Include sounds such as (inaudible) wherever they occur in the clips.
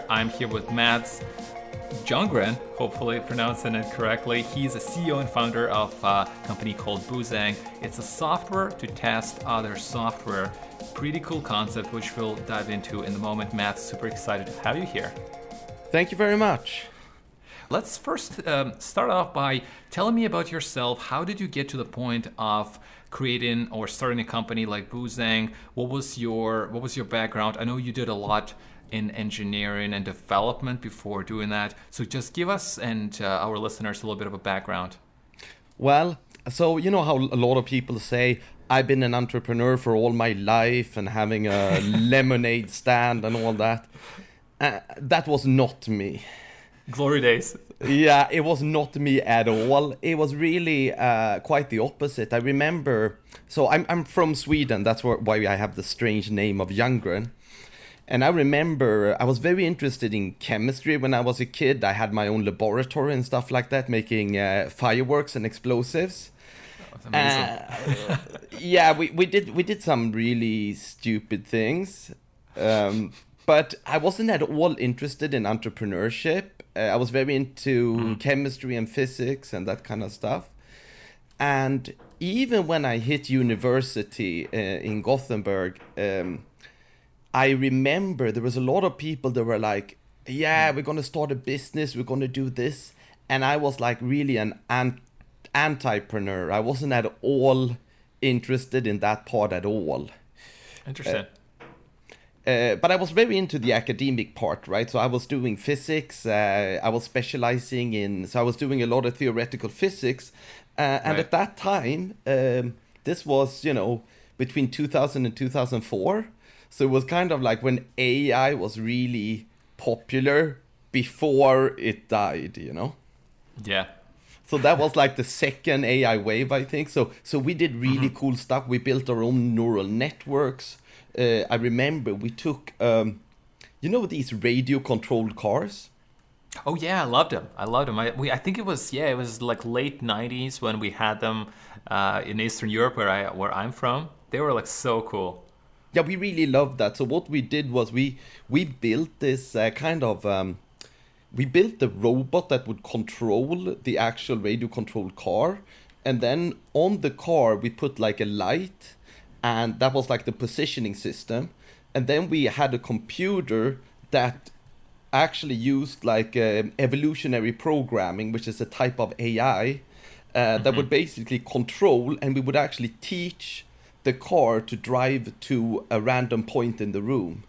here. I'm here with Mats Ljunggren, hopefully pronouncing it correctly. He's a CEO and founder of a company called Boozang. It's a software to test other software. Pretty cool concept, which we'll dive into in the moment. Mats, super excited to have you here. Thank you very much. Let's first um, start off by telling me about yourself. How did you get to the point of creating or starting a company like Boozang? What was your what was your background? I know you did a lot in engineering and development before doing that. So just give us and uh, our listeners a little bit of a background. Well, so you know how a lot of people say I've been an entrepreneur for all my life and having a (laughs) lemonade stand and all that. Uh, that was not me. Glory days. yeah, it was not me at all. It was really uh, quite the opposite. I remember. So I'm I'm from Sweden. That's why I have the strange name of Ljunggren. And I remember I was very interested in chemistry when I was a kid. I had my own laboratory and stuff like that, making uh, fireworks and explosives. Uh, yeah, we, we did we did some really stupid things, um, but I wasn't at all interested in entrepreneurship. Uh, I was very into mm. chemistry and physics and that kind of stuff. And even when I hit university uh, in Gothenburg. Um, I remember there was a lot of people that were like, "Yeah, we're gonna start a business. We're gonna do this," and I was like really an ant- antipreneur. I wasn't at all interested in that part at all. Interesting. Uh, uh, but I was very into the academic part, right? So I was doing physics. Uh, I was specializing in, so I was doing a lot of theoretical physics. Uh, and right. at that time, um, this was, you know, between 2000 and 2004. So it was kind of like when AI was really popular before it died, you know? Yeah. So that was like the second AI wave, I think. So so we did really mm-hmm. cool stuff. We built our own neural networks. Uh, I remember we took, um, you know, these radio-controlled cars. Oh yeah, I loved them. I loved them. I, we, I think it was yeah, it was like late '90s when we had them uh, in Eastern Europe, where I where I'm from. They were like so cool yeah, we really loved that. So what we did was we we built this uh, kind of um, we built the robot that would control the actual radio controlled car, and then on the car we put like a light, and that was like the positioning system, and then we had a computer that actually used like um, evolutionary programming, which is a type of AI. Uh, mm-hmm. That would basically control, and we would actually teach the car to drive to a random point in the room.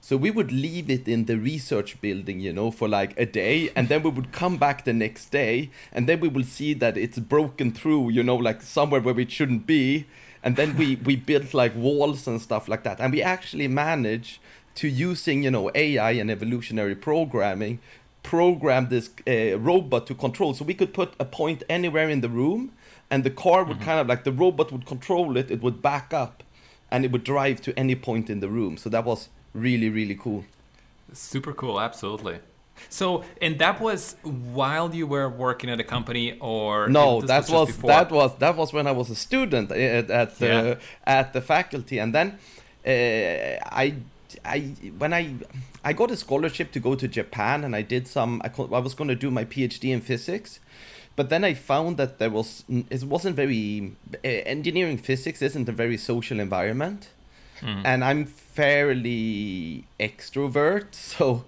So we would leave it in the research building, you know, for like a day, and then we would come back the next day, and then we will see that it's broken through, you know, like somewhere where it shouldn't be, and then we we built like walls and stuff like that, and we actually managed to using you know AI and evolutionary programming program this uh, robot to control, so we could put a point anywhere in the room and the car would mm-hmm. kind of like the robot would control it it would back up and it would drive to any point in the room. So that was really really cool. Super cool absolutely. So and that was while you were working at a company or no that was, was that was that was when i was a student at, at the yeah. at the faculty. And then uh, i i when i i got a scholarship to go to japan and i did some i, I was going to do my phd in physics but then I found that there was it wasn't very uh, engineering physics isn't a very social environment, mm. and I'm fairly extrovert, (laughs) so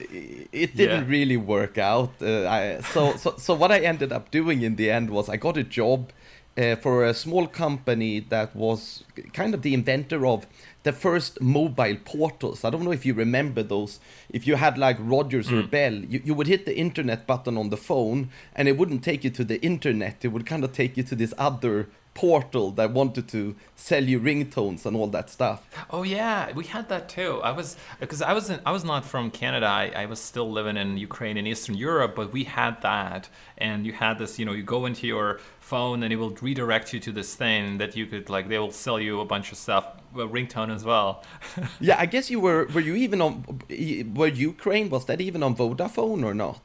it didn't yeah. really work out. Uh, I, so so so what I ended up doing in the end was I got a job uh, for a small company that was kind of the inventor of the first mobile portals. I don't know if you remember those. If you had like Rogers mm. or Bell, you, you would hit the internet button on the phone and it wouldn't take you to the internet. It would kind of take you to this other portal that wanted to sell you ringtones and all that stuff. Oh yeah, we had that too. I was because I was I was not from Canada. I, I was still living in Ukraine in Eastern Europe, but we had that, and you had this. You know, you go into your phone and it will redirect you to this thing that you could like. They will sell you a bunch of stuff, a ringtone as well. (laughs) yeah, I guess you were. Were you even on? Were Ukraine? Was that even on Vodafone or not?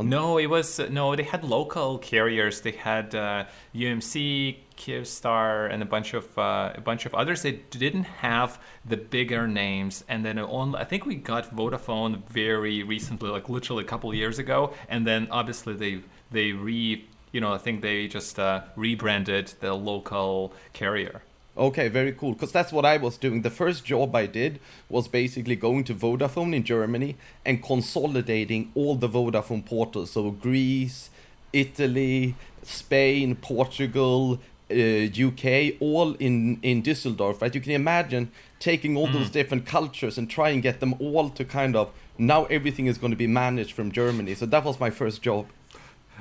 No, it was no. They had local carriers. They had uh, UMC, Kyivstar, and a bunch of uh, a bunch of others. They didn't have the bigger names. And then on, I think we got Vodafone very recently, like literally a couple years ago. And then obviously they they re you know I think they just uh, rebranded the local carrier. Okay, very cool. Because that's what I was doing. The first job I did was basically going to Vodafone in Germany and consolidating all the Vodafone portals. So Greece, Italy, Spain, Portugal, uh, UK, all in in Düsseldorf. Right? You can imagine taking all mm. those different cultures and try and get them all to kind of now everything is going to be managed from Germany. So that was my first job.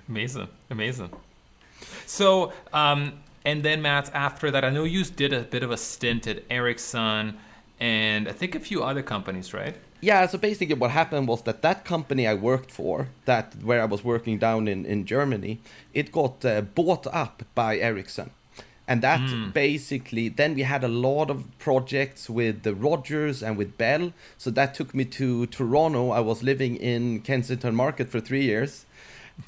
Amazing, amazing. So. Um, and then Mats, after that, I know you did a bit of a stint at Ericsson and I think a few other companies, right? Yeah, so basically what happened was that that company I worked for, that where I was working down in, in Germany, it got uh, bought up by Ericsson. And that mm. basically, then we had a lot of projects with the Rogers and with Bell. So that took me to Toronto. I was living in Kensington Market for three years.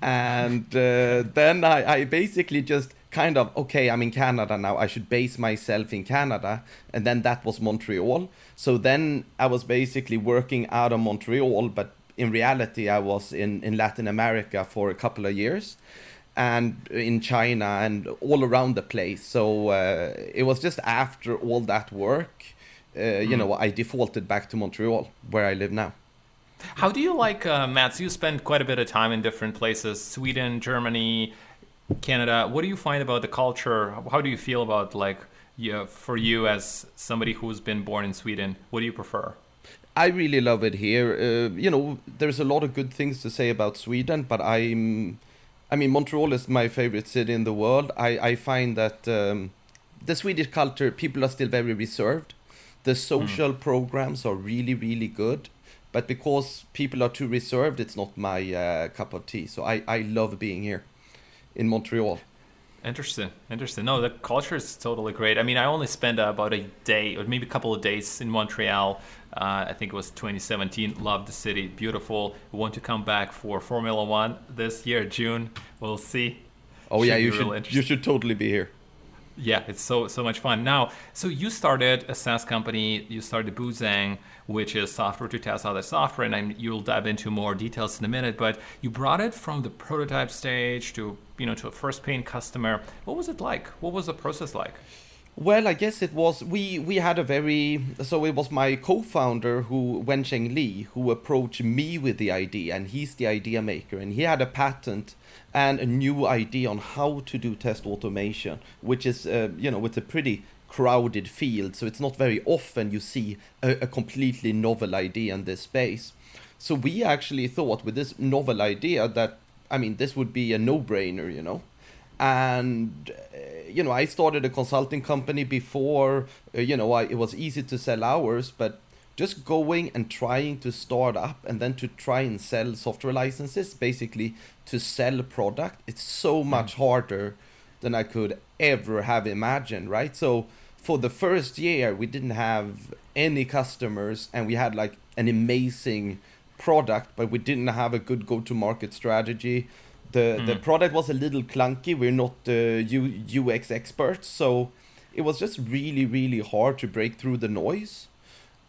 And uh, then I, I basically just kind of okay i'm in canada now i should base myself in canada and then that was montreal so then i was basically working out of montreal but in reality i was in, in latin america for a couple of years and in china and all around the place so uh, it was just after all that work uh, mm. you know i defaulted back to montreal where i live now how do you like uh, Mats? You spend quite a bit of time in different places: Sweden, Germany, Canada. What do you find about the culture? How do you feel about like yeah, for you as somebody who's been born in Sweden? What do you prefer? I really love it here. Uh, you know, there's a lot of good things to say about Sweden, but I'm, I mean, Montreal is my favorite city in the world. I I find that um, the Swedish culture, people are still very reserved. The social mm. programs are really really good, but because people are too reserved, it's not my uh, cup of tea. So I I love being here in Montreal. Interesting, interesting. No, the culture is totally great. I mean, I only spent about a day or maybe a couple of days in Montreal. Uh, I think it was 2017. Loved the city, beautiful. Want to come back for Formula One this year, June. We'll see. Oh should yeah, you should. You should totally be here. Yeah, it's so so much fun. Now, so you started a SaaS company. You started Boozang which is software to test other software, and I'm, you'll dive into more details in a minute. But you brought it from the prototype stage to you know to a first paying customer. What was it like? What was the process like? Well, I guess it was we we had a very so it was my co-founder who Wensheng Li who approached me with the idea, and he's the idea maker, and he had a patent and a new idea on how to do test automation, which is uh, you know it's a pretty crowded field, so it's not very often you see a, a completely novel idea in this space. So we actually thought with this novel idea that I mean this would be a no-brainer, you know. And uh, you know, I started a consulting company before. Uh, you know, I, it was easy to sell hours, but just going and trying to start up and then to try and sell software licenses, basically to sell a product, it's so much harder than I could ever have imagined, right? So for the first year we didn't have any customers and we had like an amazing product but we didn't have a good go to market strategy the mm. the product was a little clunky we're not the U, ux experts so it was just really really hard to break through the noise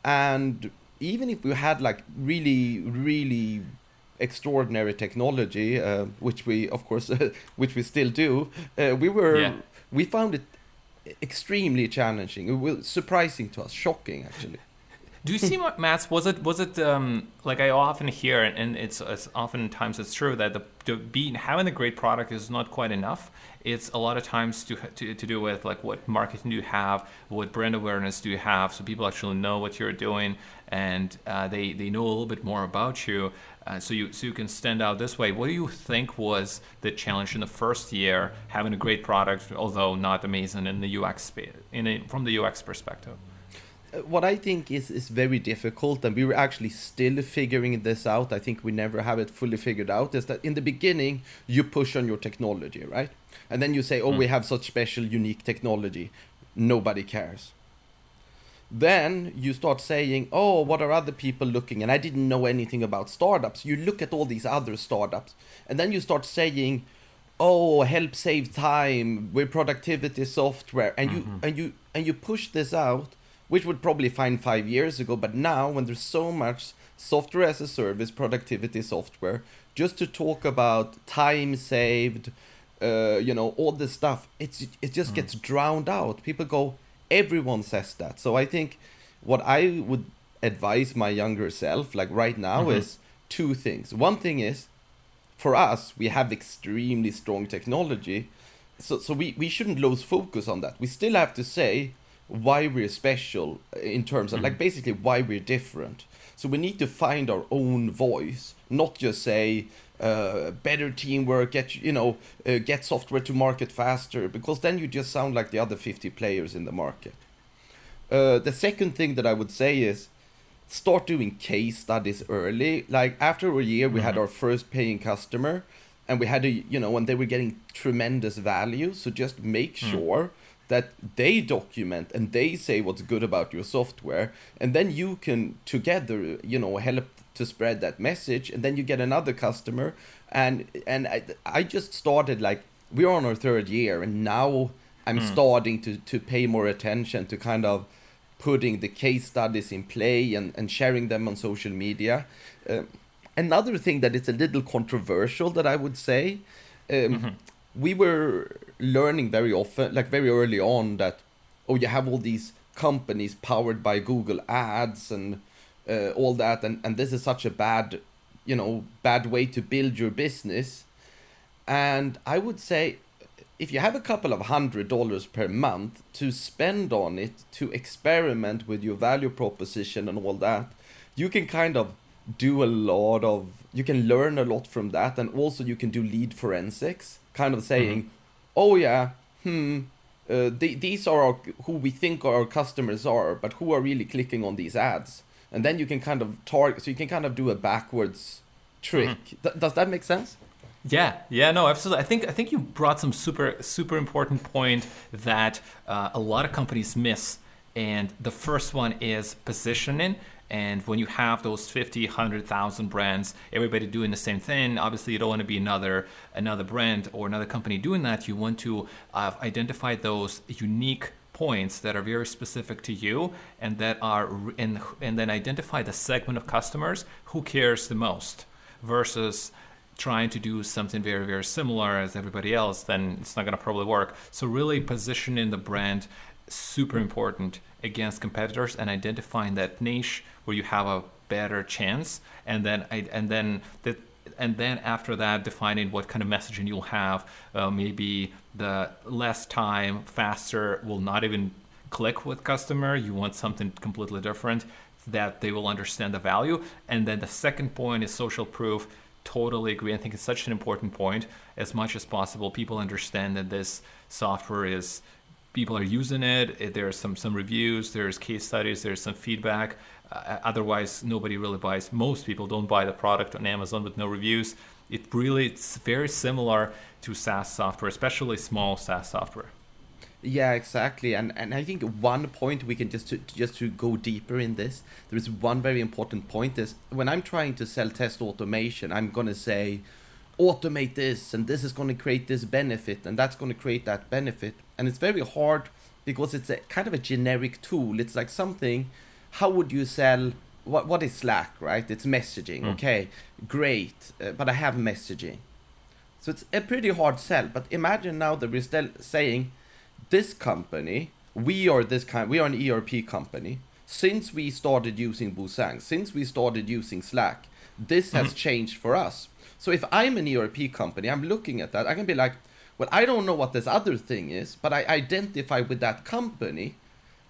and even if we had like really really extraordinary technology uh, which we of course (laughs) which we still do uh, we were yeah. we found it extremely challenging. It was surprising to us, shocking actually. Do you see, Mats? Was it was it um, like I often hear, and it's, it's oftentimes it's true that the, the being having a great product is not quite enough. It's a lot of times to, to to do with like what marketing do you have, what brand awareness do you have, so people actually know what you're doing, and uh, they they know a little bit more about you. Uh, so you so you can stand out this way. What do you think was the challenge in the first year having a great product, although not amazing in the UX in a, from the UX perspective? Uh, what I think is is very difficult, and we were actually still figuring this out. I think we never have it fully figured out. Is that in the beginning you push on your technology, right? And then you say, "Oh, mm. we have such special, unique technology. Nobody cares." Then you start saying, "Oh, what are other people looking?" And I didn't know anything about startups. You look at all these other startups, and then you start saying, "Oh, help save time with productivity software," and you and you and you push this out, which would probably find five years ago. But now, when there's so much software as a service, productivity software, just to talk about time saved, uh, you know, all this stuff, it's it just gets drowned out. People go, everyone says that. So I think what I would advise my younger self, like right now, mm-hmm. is two things. One thing is, for us, we have extremely strong technology, so so we we shouldn't lose focus on that. We still have to say why we're special in terms of like mm-hmm. basically why we're different. So we need to find our own voice, not just say uh, better teamwork, get you know, uh, get software to market faster, because then you just sound like the other 50 players in the market. Uh, the second thing that I would say is start doing case studies early. Like after a year, we had our first paying customer, and we had a you know, and they were getting tremendous value. So just make sure that they document and they say what's good about your software, and then you can together, you know, help to spread that message, and then you get another customer, and and I, I just started like we're on our third year, and now I'm starting to to pay more attention to kind of putting the case studies in play and, and sharing them on social media. Um, another thing that is a little controversial that I would say, um, we were learning very often, like very early on, that oh, you have all these companies powered by Google Ads and uh, all that, and, and this is such a bad, you know, bad way to build your business. And I would say if you have a couple of hundred dollars per month to spend on it to experiment with your value proposition and all that, you can kind of do a lot of you can learn a lot from that and also you can do lead forensics kind of saying oh yeah hmm uh, the, these are our, who we think our customers are but who are really clicking on these ads and then you can kind of target so you can kind of do a backwards trick Th- does that make sense Yeah, yeah, no, absolutely. I think I think you brought some super super important point that uh, a lot of companies miss, and the first one is positioning. And when you have those 50, 100,000 brands, everybody doing the same thing, obviously you don't want to be another another brand or another company doing that. You want to uh, identify those unique points that are very specific to you and that are and and then identify the segment of customers who cares the most versus trying to do something very very similar as everybody else then it's not going to probably work. So really positioning the brand super important against competitors and identifying that niche where you have a better chance and then I- and then that and then after that defining what kind of messaging you'll have. Uh, maybe the less time faster will not even click with customer. You want something completely different that they will understand the value. And then the second point is social proof. Totally agree. I think it's such an important point. As much as possible people understand that this software is people are using it. there's some some reviews there's case studies there's some feedback uh, otherwise nobody really buys most people don't buy the product on amazon with no reviews it really it's very similar to saas software especially small saas software Yeah, exactly. And and I think one point we can just to just to go deeper in this, there is one very important point is when I'm trying to sell test automation, I'm gonna say automate this and this is gonna create this benefit and that's gonna create that benefit. And it's very hard because it's a kind of a generic tool. It's like something how would you sell what what is Slack, right? It's messaging. Okay, great. Uh, but I have messaging. So it's a pretty hard sell. But imagine now that we're still saying this company, we are this kind, we are an ERP company. Since we started using Boozang, since we started using Slack, this has changed for us. So if I'm an ERP company, I'm looking at that, I can be like, well, I don't know what this other thing is, but I identify with that company,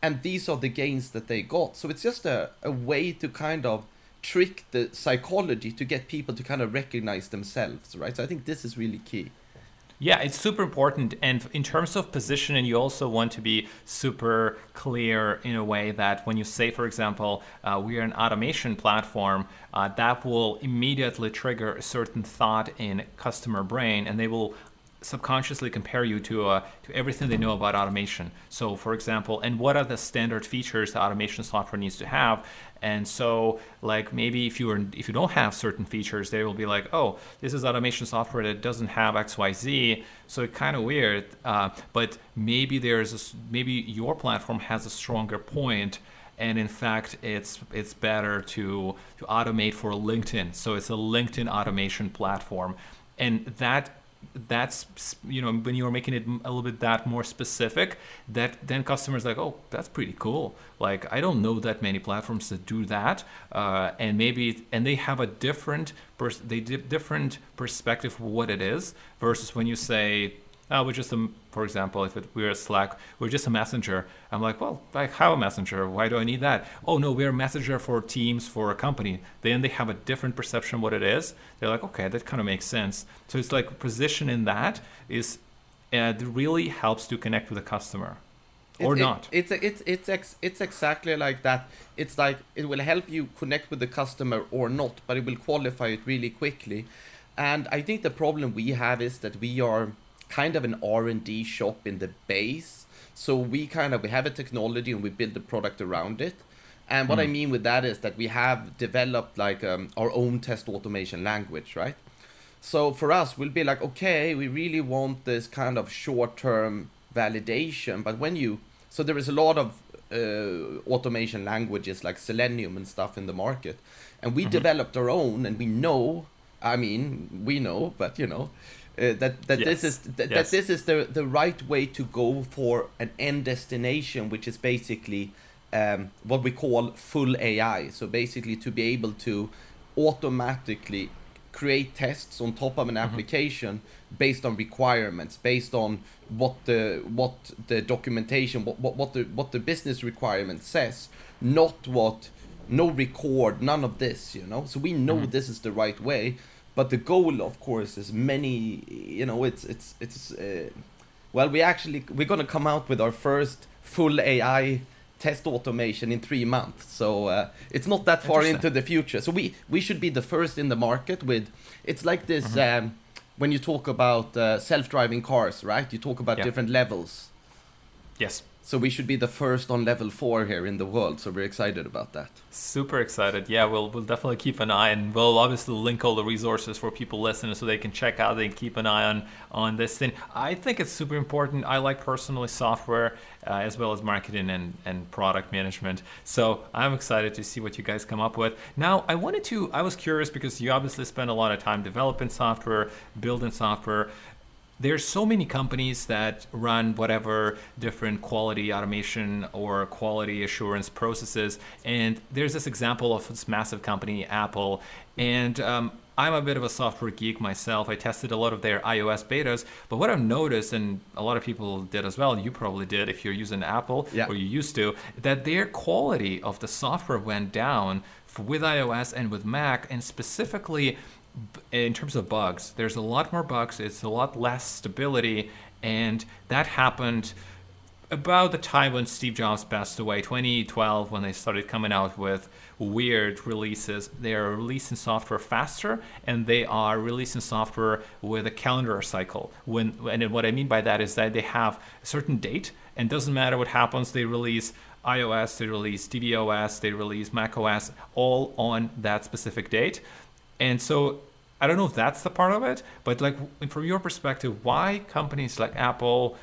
and these are the gains that they got. So it's just a, a way to kind of trick the psychology to get people to kind of recognize themselves, right? So I think this is really key. Yeah, it's super important. And in terms of positioning, you also want to be super clear in a way that when you say, for example, uh, we are an automation platform, uh, that will immediately trigger a certain thought in customer brain and they will subconsciously compare you to uh, to everything they know about automation. So, for example, and what are the standard features the automation software needs to have? And so, like maybe if you are if you don't have certain features, they will be like, oh, this is automation software that doesn't have X, Y, Z. So it's kind of weird. Uh, but maybe there's a, maybe your platform has a stronger point and in fact it's it's better to to automate for linkedin so it's a linkedin automation platform and that that's you know when you're making it a little bit that more specific that then customers like oh that's pretty cool. Like i don't know that many platforms that do that uh, and maybe and they have a different pers- they different perspective of what it is versus when you say oh, we're just a, for example, if it, we're a Slack, we're just a messenger. I'm like, well, I have a messenger. Why do I need that? Oh no, we're a messenger for teams for a company. Then they have a different perception of what it is. They're like, okay, that kind of makes sense. So it's like position in that is uh, it really helps to connect with the customer. Or it, not. It, it's it's it's ex, it's exactly like that. It's like it will help you connect with the customer or not, but it will qualify it really quickly. And I think the problem we have is that we are kind of an R&D shop in the base. So we kind of we have a technology and we build the product around it. And what mm. I hmm. mean with that is that we have developed like um, our own test automation language, right? So for us, we'll be like, okay, we really want this kind of short-term validation, but when you so there is a lot of uh, automation languages like Selenium and stuff in the market, and we mm-hmm. developed our own, and we know. I mean, we know, but you know, uh, that that yes. this is that, yes. that this is the the right way to go for an end destination, which is basically um, what we call full AI. So basically, to be able to automatically create tests on top of an mm-hmm. application based on requirements, based on what the what the documentation, what what, what the what the business requirement says, not what no record, none of this, you know. So we know mm-hmm. this is the right way but the goal of course is many you know it's it's it's uh, well we actually we're going to come out with our first full ai test automation in three months. So uh, it's not that far into the future. So we we should be the first in the market with it's like this mm-hmm. um, when you talk about uh, self-driving cars right? You talk about yeah. different levels. Yes so we should be the first on level four here in the world. So we're excited about that. Super excited. Yeah, we'll we'll definitely keep an eye, and we'll obviously link all the resources for people listening so they can check out. Can keep an eye on on this thing. I think it's super important. I like personally software uh, as well as marketing and and product management. So I'm excited to see what you guys come up with. Now I wanted to. I was curious because you obviously spend a lot of time developing software, building software there's so many companies that run whatever different quality automation or quality assurance processes and there's this example of this massive company apple and um, I'm a bit of a software geek myself. I tested a lot of their iOS betas, but what I've noticed, and a lot of people did as well, you probably did if you're using Apple yeah. or you used to, that their quality of the software went down with iOS and with Mac, and specifically in terms of bugs, there's a lot more bugs. It's a lot less stability, and that happened about the time when Steve Jobs passed away, 2012, when they started coming out with weird releases. They are releasing software faster, and they are releasing software with a calendar cycle. When and what I mean by that is that they have a certain date, and doesn't matter what happens, they release iOS, they release tvOS, they release macOS, all on that specific date. And so I don't know if that's the part of it, but like from your perspective, why companies like Apple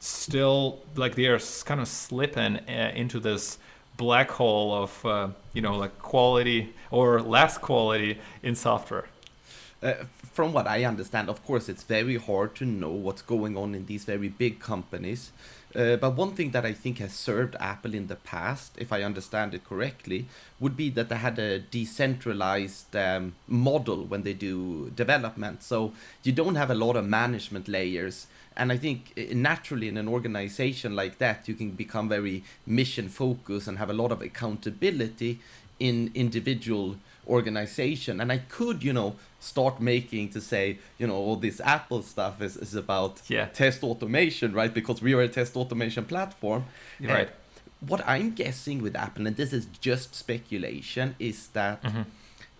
still like they are kind of slipping uh, into this black hole of uh, you know like quality or less quality in software? Uh, from what I understand, of course, it's very hard to know what's going on in these very big companies. Uh, but one thing that I think has served Apple in the past, if I understand it correctly, would be that they had a decentralized um, model when they do development. So you don't have a lot of management layers. And I think uh, naturally in an organization like that, you can become very mission focused and have a lot of accountability in individual organization. And I could, you know, start making to say, you know, all this Apple stuff is, is about yeah. test automation, right? Because we are a test automation platform. Right. what I'm guessing with Apple, and this is just speculation, is that mm-hmm.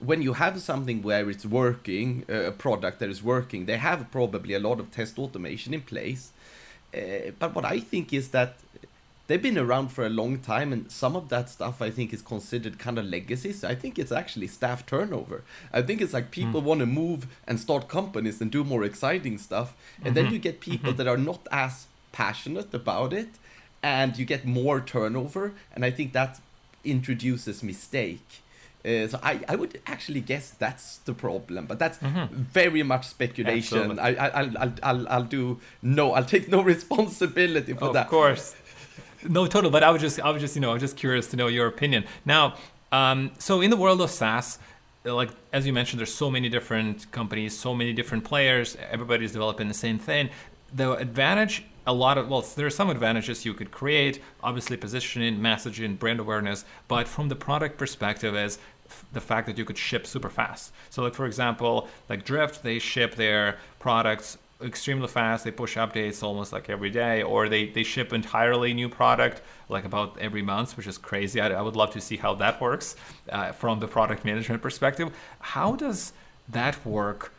when you have something where it's working, uh, a product that is working, they have probably a lot of test automation in place. Uh, but what I think is that they've been around for a long time, and some of that stuff I think is considered kind of legacy. So I think it's actually staff turnover. I think it's like people mm. want to move and start companies and do more exciting stuff, and mm-hmm. then you get people mm-hmm. that are not as passionate about it, and you get more turnover, and I think that introduces mistake. Uh, so I, I would actually guess that's the problem, but that's mm-hmm. very much speculation. I, I, I'll, I'll, I'll do no, I'll take no (laughs) responsibility for of that. Of course, no, total. But I was just, I was just, you know, I was just curious to know your opinion. Now, um, so in the world of SaaS, like as you mentioned, there's so many different companies, so many different players. Everybody's developing the same thing. The advantage a lot of well there are some advantages you could create obviously positioning messaging brand awareness but from the product perspective is the fact that you could ship super fast so like for example like drift they ship their products extremely fast they push updates almost like every day or they, they ship entirely new product like about every month which is crazy i, I would love to see how that works uh, from the product management perspective how does that work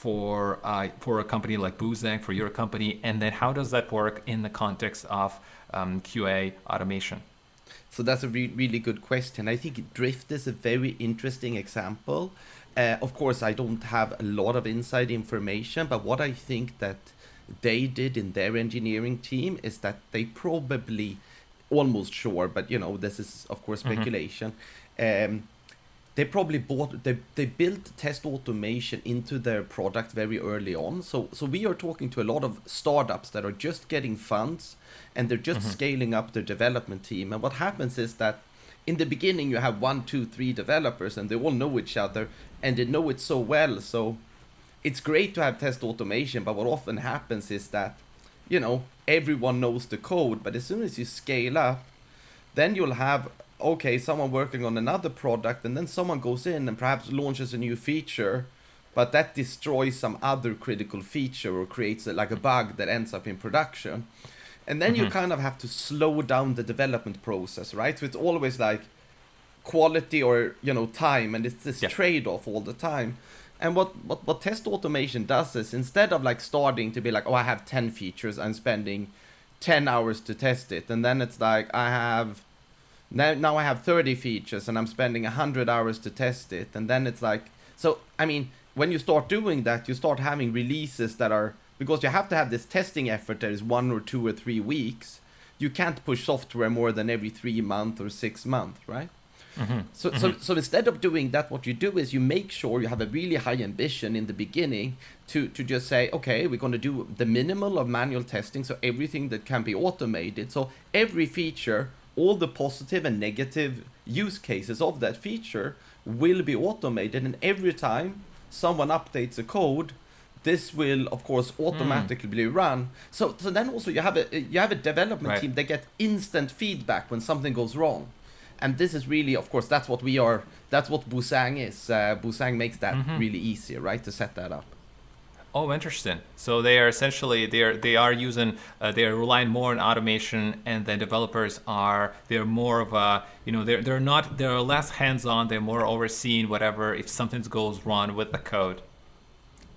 for uh, for a company like Boozang, for your company, and then how does that work in the context of um, QA automation? So that's a re- really good question. I think Drift is a very interesting example. Uh, of course, I don't have a lot of inside information, but what I think that they did in their engineering team is that they probably almost sure, but you know, this is of course mm-hmm. speculation. Mm-hmm. Um, they probably bought they, they built test automation into their product very early on so so we are talking to a lot of startups that are just getting funds and they're just mm-hmm. scaling up their development team and what happens is that in the beginning you have one two three developers and they all know each other and they know it so well so it's great to have test automation but what often happens is that you know everyone knows the code but as soon as you scale up then you'll have okay, someone working on another product, and then someone goes in and perhaps launches a new feature, but that destroys some other critical feature or creates a, like a bug that ends up in production. And then mm-hmm. you kind of have to slow down the development process, right? So it's always like quality or you know time, and it's this yeah. trade-off all the time. And what, what what test automation does is instead of like starting to be like, oh, I have ten features, I'm spending ten hours to test it, and then it's like I have now now I have 30 features and I'm spending 100 hours to test it and then it's like so I mean when you start doing that you start having releases that are because you have to have this testing effort that is one or two or three weeks you can't push software more than every three month or six month right mm-hmm. So, mm-hmm. so so instead of doing that what you do is you make sure you have a really high ambition in the beginning to to just say okay we're going to do the minimal of manual testing so everything that can be automated so every feature all the positive and negative use cases of that feature will be automated and every time someone updates a code this will of course hmm. automatically mm. run so so then also you have a you have a development right. team that get instant feedback when something goes wrong and this is really of course that's what we are that's what Boozang is uh, Boozang makes that mm-hmm. really easy right to set that up Oh, interesting. So they are essentially they are they are using uh, they are relying more on automation, and the developers are they're more of a you know they're they're not they're less hands on. They're more overseeing whatever if something goes wrong with the code.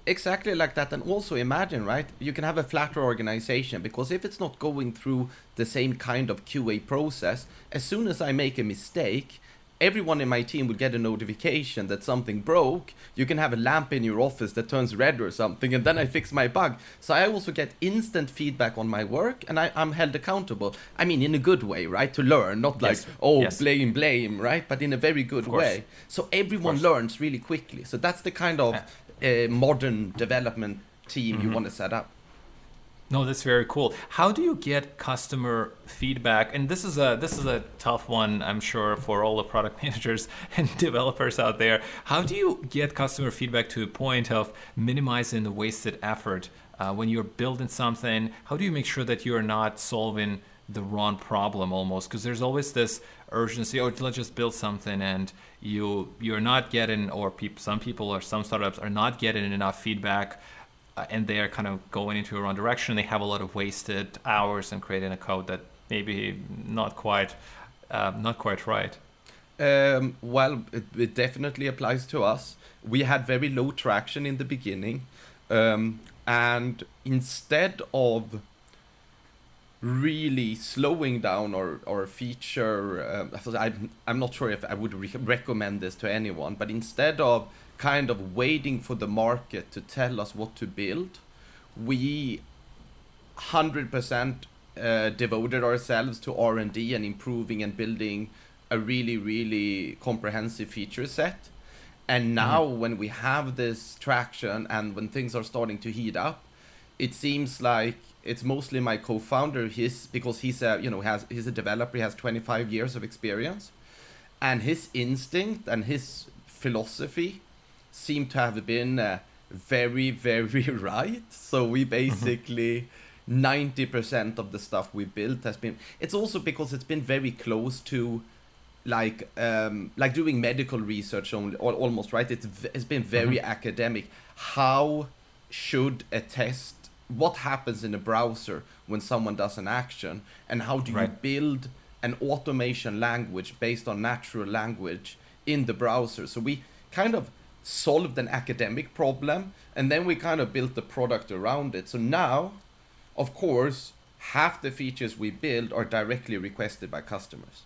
Exactly like that, and also imagine right, you can have a flatter organization because if it's not going through the same kind of QA process, as soon as I make a mistake, everyone in my team would get a notification that something broke. You can have a lamp in your office that turns red or something, and then I fix my bug. So I also get instant feedback on my work, and I, am held accountable. I mean, in a good way, right? To learn, not like, yes. oh, yes. blame, blame, right? But in a very good way. So everyone learns really quickly. So that's the kind of uh, modern development team mm-hmm. you want to set up. No, that's very cool. How do you get customer feedback? And this is a this is a tough one, I'm sure, for all the product (laughs) managers and developers out there. How do you get customer feedback to a point of minimizing the wasted effort uh, when you're building something? How do you make sure that you're not solving the wrong problem almost? Because there's always this urgency. Oh, let's just build something, and you you're not getting, or people, some people or some startups are not getting enough feedback uh, and they are kind of going into a wrong direction. They have a lot of wasted hours and creating a code that maybe not quite, uh, not quite right. Um, well, it, it, definitely applies to us. We had very low traction in the beginning, um, and instead of really slowing down our, our feature, uh, I'm, I'm not sure if I would re- recommend this to anyone, but instead of kind of waiting for the market to tell us what to build, we 100% uh, devoted ourselves to R&D and improving and building a really, really comprehensive feature set. And mm-hmm. now, mm-hmm. when we have this traction and when things are starting to heat up, it seems like it's mostly my co-founder. He's because he's a you know has he's a developer. He has 25 years of experience, and his instinct and his philosophy seem to have been uh, very (laughs) very right. So we mm-hmm. basically. 90% of the stuff we built has been it's also because it's been very close to like um, like doing medical research only almost right it's it's been very mm-hmm. academic how should a test what happens in a browser when someone does an action and how do you right. build an automation language based on natural language in the browser so we kind of solved an academic problem and then we kind of built the product around it so now of course half the features we build are directly requested by customers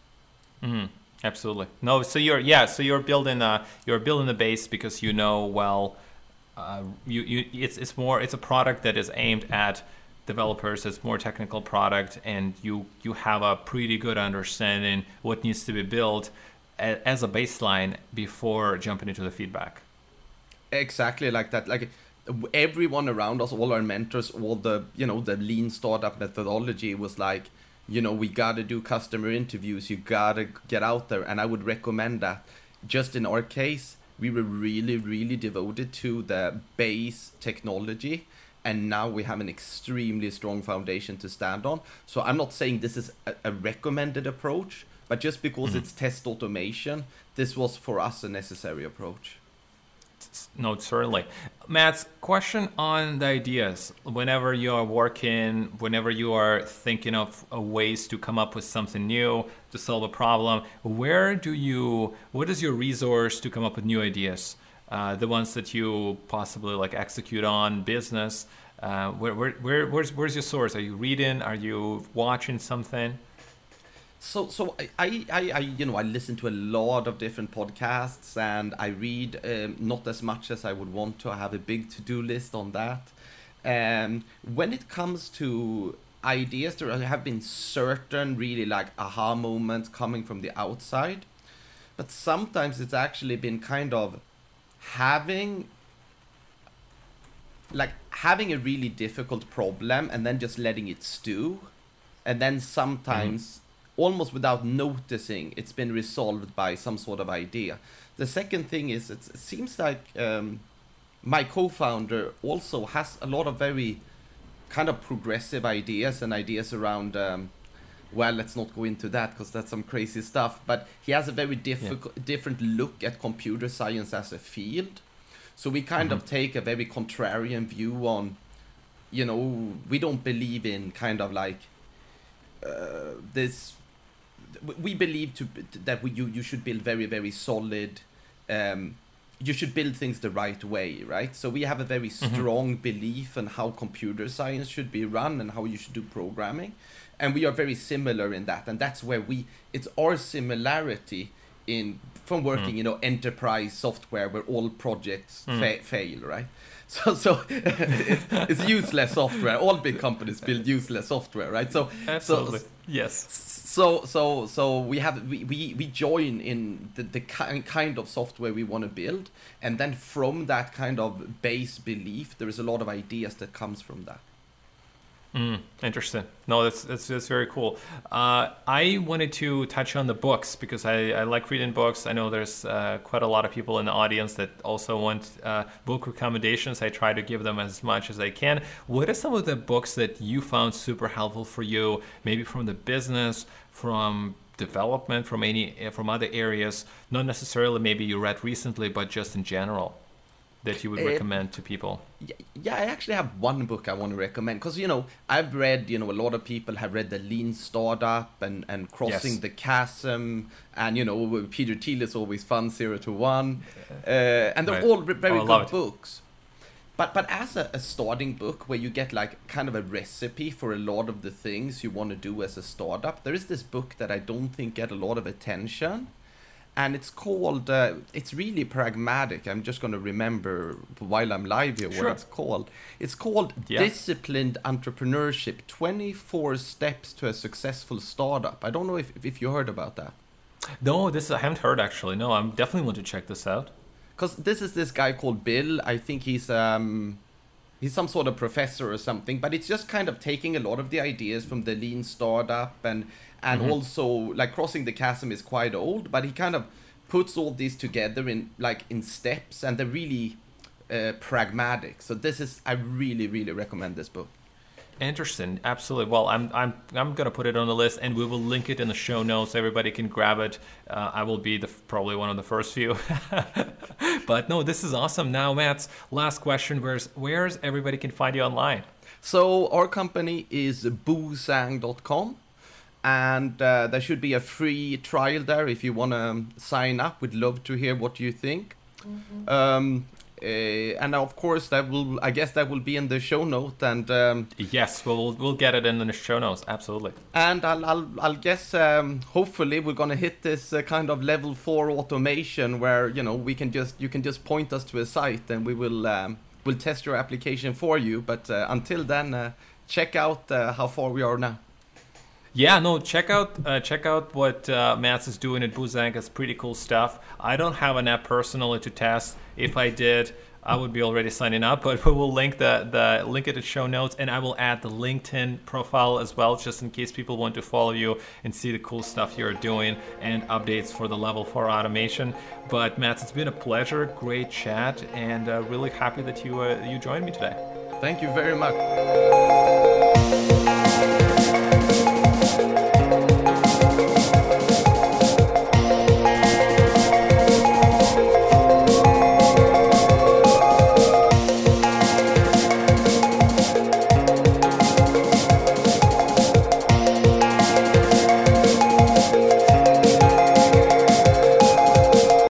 mm-hmm. Absolutely. No, so you're yeah, so you're building a you're building a base because you know well uh, you, you it's it's more it's a product that is aimed at developers it's more technical product and you you have a pretty good understanding what needs to be built as a baseline before jumping into the feedback exactly like that like everyone around us all our mentors all the you know the lean startup methodology was like you know, we got to do customer interviews. You got to get out there. And I would recommend that. Just in our case, we were really, really devoted to the base technology. And now we have an extremely strong foundation to stand on. So I'm not saying this is a, a recommended approach, but just because mm-hmm. it's test automation, this was for us a necessary approach. No, certainly. Mats question on the ideas. Whenever you are working, whenever you are thinking of ways to come up with something new to solve a problem, where do you, what is your resource to come up with new ideas? Uh, the ones that you possibly like execute on business. Uh, where, where, where, where's, where's your source? Are you reading? Are you watching something? So so I, I i you know i listen to a lot of different podcasts and i read um, not as much as i would want to. I have a big to-do list on that. And um, when it comes to ideas there have been certain really like aha moments coming from the outside. But sometimes it's actually been kind of having like having a really difficult problem and then just letting it stew. And then sometimes mm-hmm almost without noticing, it's been resolved by some sort of idea. The second thing is, it seems like um, my co-founder also has a lot of very kind of progressive ideas and ideas around. Um, well, let's not go into that because that's some crazy stuff. But he has a very difficult, yeah. different look at computer science as a field. So we kind mm-hmm. of take a very contrarian view on, you know, we don't believe in kind of like uh, this we believe to that we, you you should build very very solid. Um, you should build things the right way, right? So we have a very mm-hmm. strong mm-hmm. belief in how computer science should be run and how you should do programming, and we are very similar in that. And that's where we it's our similarity in from working, mm. you know, enterprise software where all projects mm. fa- fail, right? (laughs) So, so (laughs) it, it's useless software. All big companies build useless software, right? So, Absolutely. so yes. So, so, so we have we we, we join in the, the kind of software we want to build, and then from that kind of base belief, there is a lot of ideas that comes from that. Mm, interesting. No, that's, that's, that's very cool. Uh, I wanted to touch on the books because I, I like reading books. I know there's uh, quite a lot of people in the audience that also want uh, book recommendations. I try to give them as much as I can. What are some of the books that you found super helpful for you, maybe from the business, from development, from any from other areas? Not necessarily maybe you read recently, but just in general that you would Uh, recommend to people? Yeah, I actually have one book I want to recommend because you know I've read you know a lot of people have read the Lean Startup and and Crossing Yes. the Chasm and you know Peter Thiel is always fun Zero to One, uh, and they're Right. all very Oh, good books. But but as a, a starting book where you get like kind of a recipe for a lot of the things you want to do as a startup, there is this book that I don't think get a lot of attention and it's called uh, it's really pragmatic i'm just going to remember while i'm live here Sure. what it's called it's called Yeah. disciplined entrepreneurship 24 steps to a successful startup i don't know if, if you heard about that No, this I haven't heard actually. No, I'm definitely want to check this out. because this is this guy called bill i think he's um he's some sort of professor or something but it's just kind of taking a lot of the ideas from the lean startup and and Mm-hmm. also like crossing the chasm is quite old but he kind of puts all these together in like in steps and they're really uh, pragmatic so this is i really really recommend this book Interesting, absolutely. Well, I'm I'm I'm gonna put it on the list, and we will link it in the show notes. Everybody can grab it. Uh, I will be the probably one of the first few. (laughs) but no, this is awesome. Now, Mats last question: Where's where's everybody can find you online? So our company is boozang.com and uh, there should be a free trial there if you want to sign up. We'd love to hear what you think. Um, uh, and of course, that will I guess that will be in the show note and um, Yes, we'll we'll get it in the show notes. Absolutely. and I'll I'll, I'll guess um, hopefully we're gonna hit this uh, kind of level four automation where you know we can just you can just point us to a site and we will um, we'll test your application for you. But uh, until then, uh, check out uh, how far we are now. Yeah, no, check out uh, check out what uh, Mats is doing at Boozang. It's pretty cool stuff. I don't have an app personally to test. If I did, I would be already signing up. But (laughs) we will link the the link in the show notes, and I will add the LinkedIn profile as well, just in case people want to follow you and see the cool stuff you're doing and updates for the level four automation. But Matt, it's been a pleasure, great chat, and uh, really happy that you uh, you joined me today. Thank you very much.